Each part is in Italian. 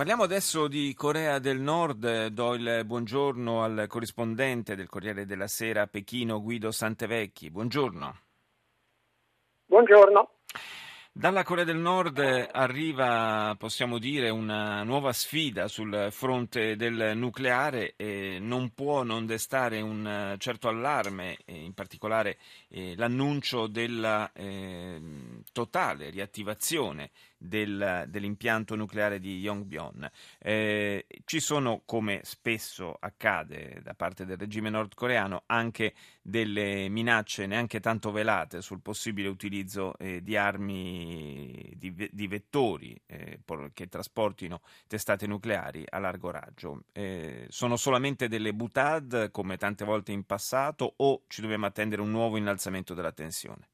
Parliamo adesso di Corea del Nord. Do il buongiorno al corrispondente del Corriere della Sera a Pechino, Guido Santevecchi. Buongiorno. Buongiorno. Dalla Corea del Nord arriva, possiamo dire, una nuova sfida sul fronte del nucleare e non può non destare un certo allarme, in particolare eh, l'annuncio della eh, totale riattivazione del, dell'impianto nucleare di Yongbyon. Eh, ci sono, come spesso accade da parte del regime nordcoreano, anche delle minacce neanche tanto velate sul possibile utilizzo eh, di armi, di, di vettori eh, che trasportino testate nucleari a largo raggio. Eh, sono solamente delle butad, come tante volte in passato, o ci dobbiamo attendere un nuovo innalzamento della tensione?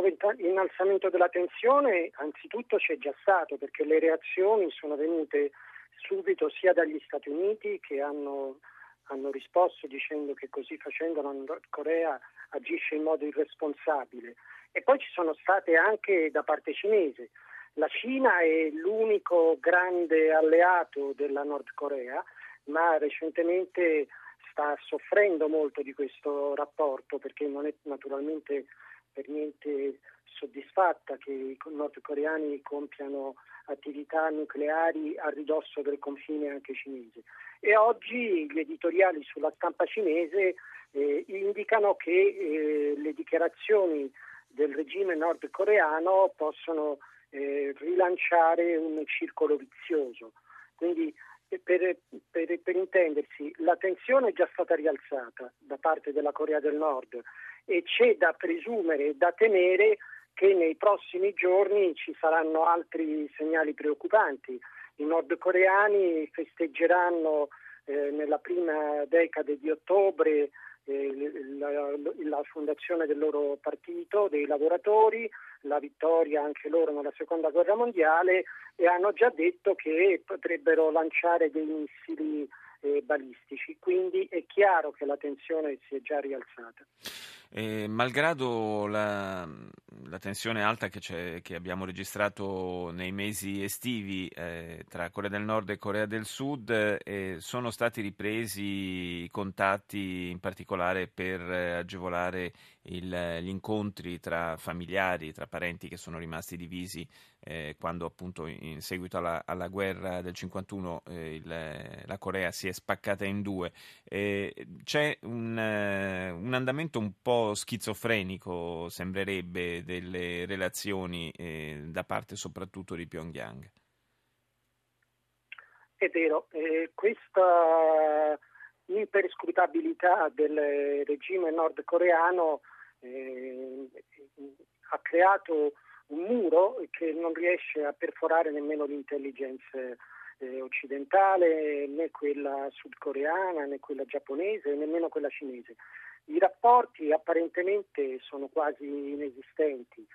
Nuovo innalzamento della tensione anzitutto c'è già stato perché le reazioni sono venute subito sia dagli Stati Uniti che hanno, hanno risposto dicendo che così facendo la Nord Corea agisce in modo irresponsabile e poi ci sono state anche da parte cinese. La Cina è l'unico grande alleato della Nord Corea, ma recentemente sta soffrendo molto di questo rapporto perché non è naturalmente per niente soddisfatta che i nordcoreani compiano attività nucleari a ridosso del confine anche cinese. E oggi gli editoriali sulla stampa cinese eh, indicano che eh, le dichiarazioni del regime nordcoreano possono eh, rilanciare un circolo vizioso. Quindi per, per, per, intendersi, la tensione è già stata rialzata da parte della Corea del Nord e c'è da presumere e da temere che nei prossimi giorni ci saranno altri segnali preoccupanti. I nordcoreani festeggeranno eh, nella prima decade di ottobre eh, la, la, fondazione del loro partito, dei lavoratori, la vittoria anche loro nella seconda guerra mondiale e hanno già detto che potrebbero lanciare dei missili eh, balistici, quindi è chiaro che la tensione si è già rialzata. Eh, malgrado la, la, tensione alta che, che, abbiamo registrato nei mesi estivi eh, tra Corea del Nord e Corea del Sud, eh, sono stati ripresi i contatti in particolare per eh, agevolare il, gli incontri tra familiari, tra parenti che sono rimasti divisi eh, quando appunto in seguito alla, alla guerra del 51 eh, il, la Corea si è spaccata in due. c'è un, un andamento un po' schizofrenico, sembrerebbe, delle relazioni eh, da parte soprattutto di Pyongyang. È vero, eh, questa imperscrutabilità del regime nordcoreano eh, ha creato un muro che non riesce a perforare nemmeno l'intelligence eh, occidentale, né quella sudcoreana, né quella giapponese, nemmeno quella cinese. I rapporti apparentemente sono quasi inesistenti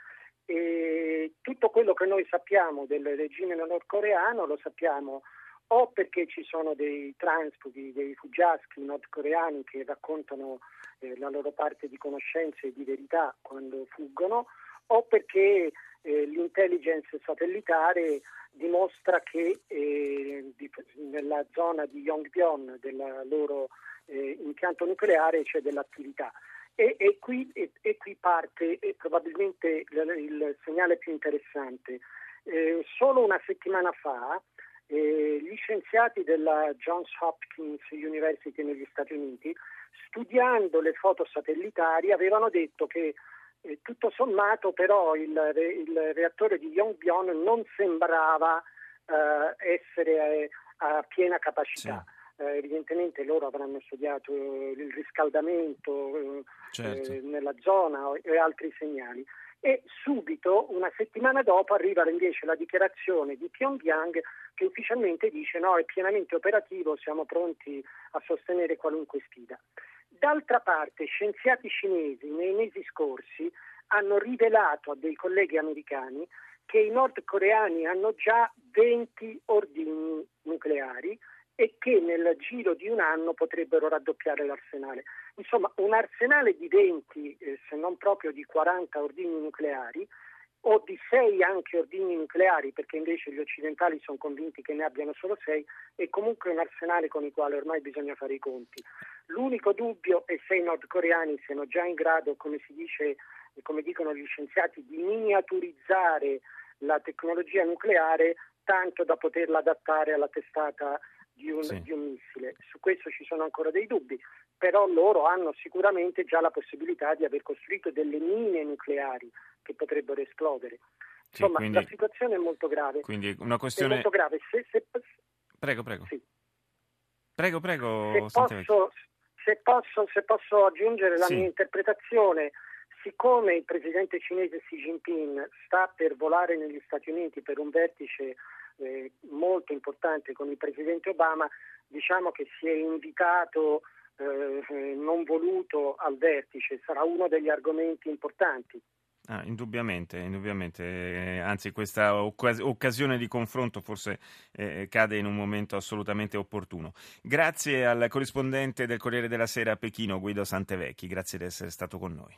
e tutto quello che noi sappiamo del regime nordcoreano lo sappiamo o perché ci sono dei transfughi, dei fuggiaschi nordcoreani che raccontano eh, la loro parte di conoscenze e di verità quando fuggono, o perché eh, l'intelligence satellitare dimostra che eh, di, nella zona di Yongbyon, della loro eh, impianto nucleare c'è dell'attività. E, e, qui, e, e qui, parte probabilmente il, il, segnale più interessante. Eh, solo una settimana fa eh, gli scienziati della Johns Hopkins University negli Stati Uniti, studiando le foto satellitari, avevano detto che eh, tutto sommato però il, il, reattore di Yongbyon non sembrava eh, essere eh, a piena capacità. Sì eh, evidentemente loro avranno studiato il riscaldamento eh, certo. eh, nella zona e altri segnali. E subito, una settimana dopo, arriva invece la dichiarazione di Pyongyang che ufficialmente dice no, è pienamente operativo, siamo pronti a sostenere qualunque sfida. d'altra parte scienziati cinesi nei mesi scorsi hanno rivelato a dei colleghi americani che i nordcoreani hanno già 20 ordini nucleari e che nel giro di un anno potrebbero raddoppiare l'arsenale. Insomma, un arsenale di 20, eh, se non proprio di 40 ordini nucleari, o di 6 anche ordini nucleari, perché invece gli occidentali sono convinti che ne abbiano solo 6, è comunque un arsenale con il quale ormai bisogna fare i conti. L'unico dubbio è se i nordcoreani siano già in grado, come si dice, come dicono gli scienziati, di miniaturizzare la tecnologia nucleare tanto da poterla adattare alla testata di un, sì. di un, missile. Su questo ci sono ancora dei dubbi, però loro hanno sicuramente già la possibilità di aver costruito delle mine nucleari che potrebbero esplodere. Insomma, sì, quindi, la situazione è molto grave. Quindi una questione... È molto grave. Se, se... Prego, prego. Sì. Prego, prego. Se posso, se posso, se posso, aggiungere la sì. mia interpretazione, siccome il presidente cinese Xi Jinping sta per volare negli Stati Uniti per un vertice eh, molto importante con il presidente Obama, diciamo che si è invitato eh, non voluto al vertice, sarà uno degli argomenti importanti. Ah, indubbiamente, indubbiamente. Eh, anzi questa occas- occasione di confronto forse eh, cade in un momento assolutamente opportuno. Grazie al corrispondente del Corriere della Sera a Pechino, Guido Santevecchi, grazie di essere stato con noi.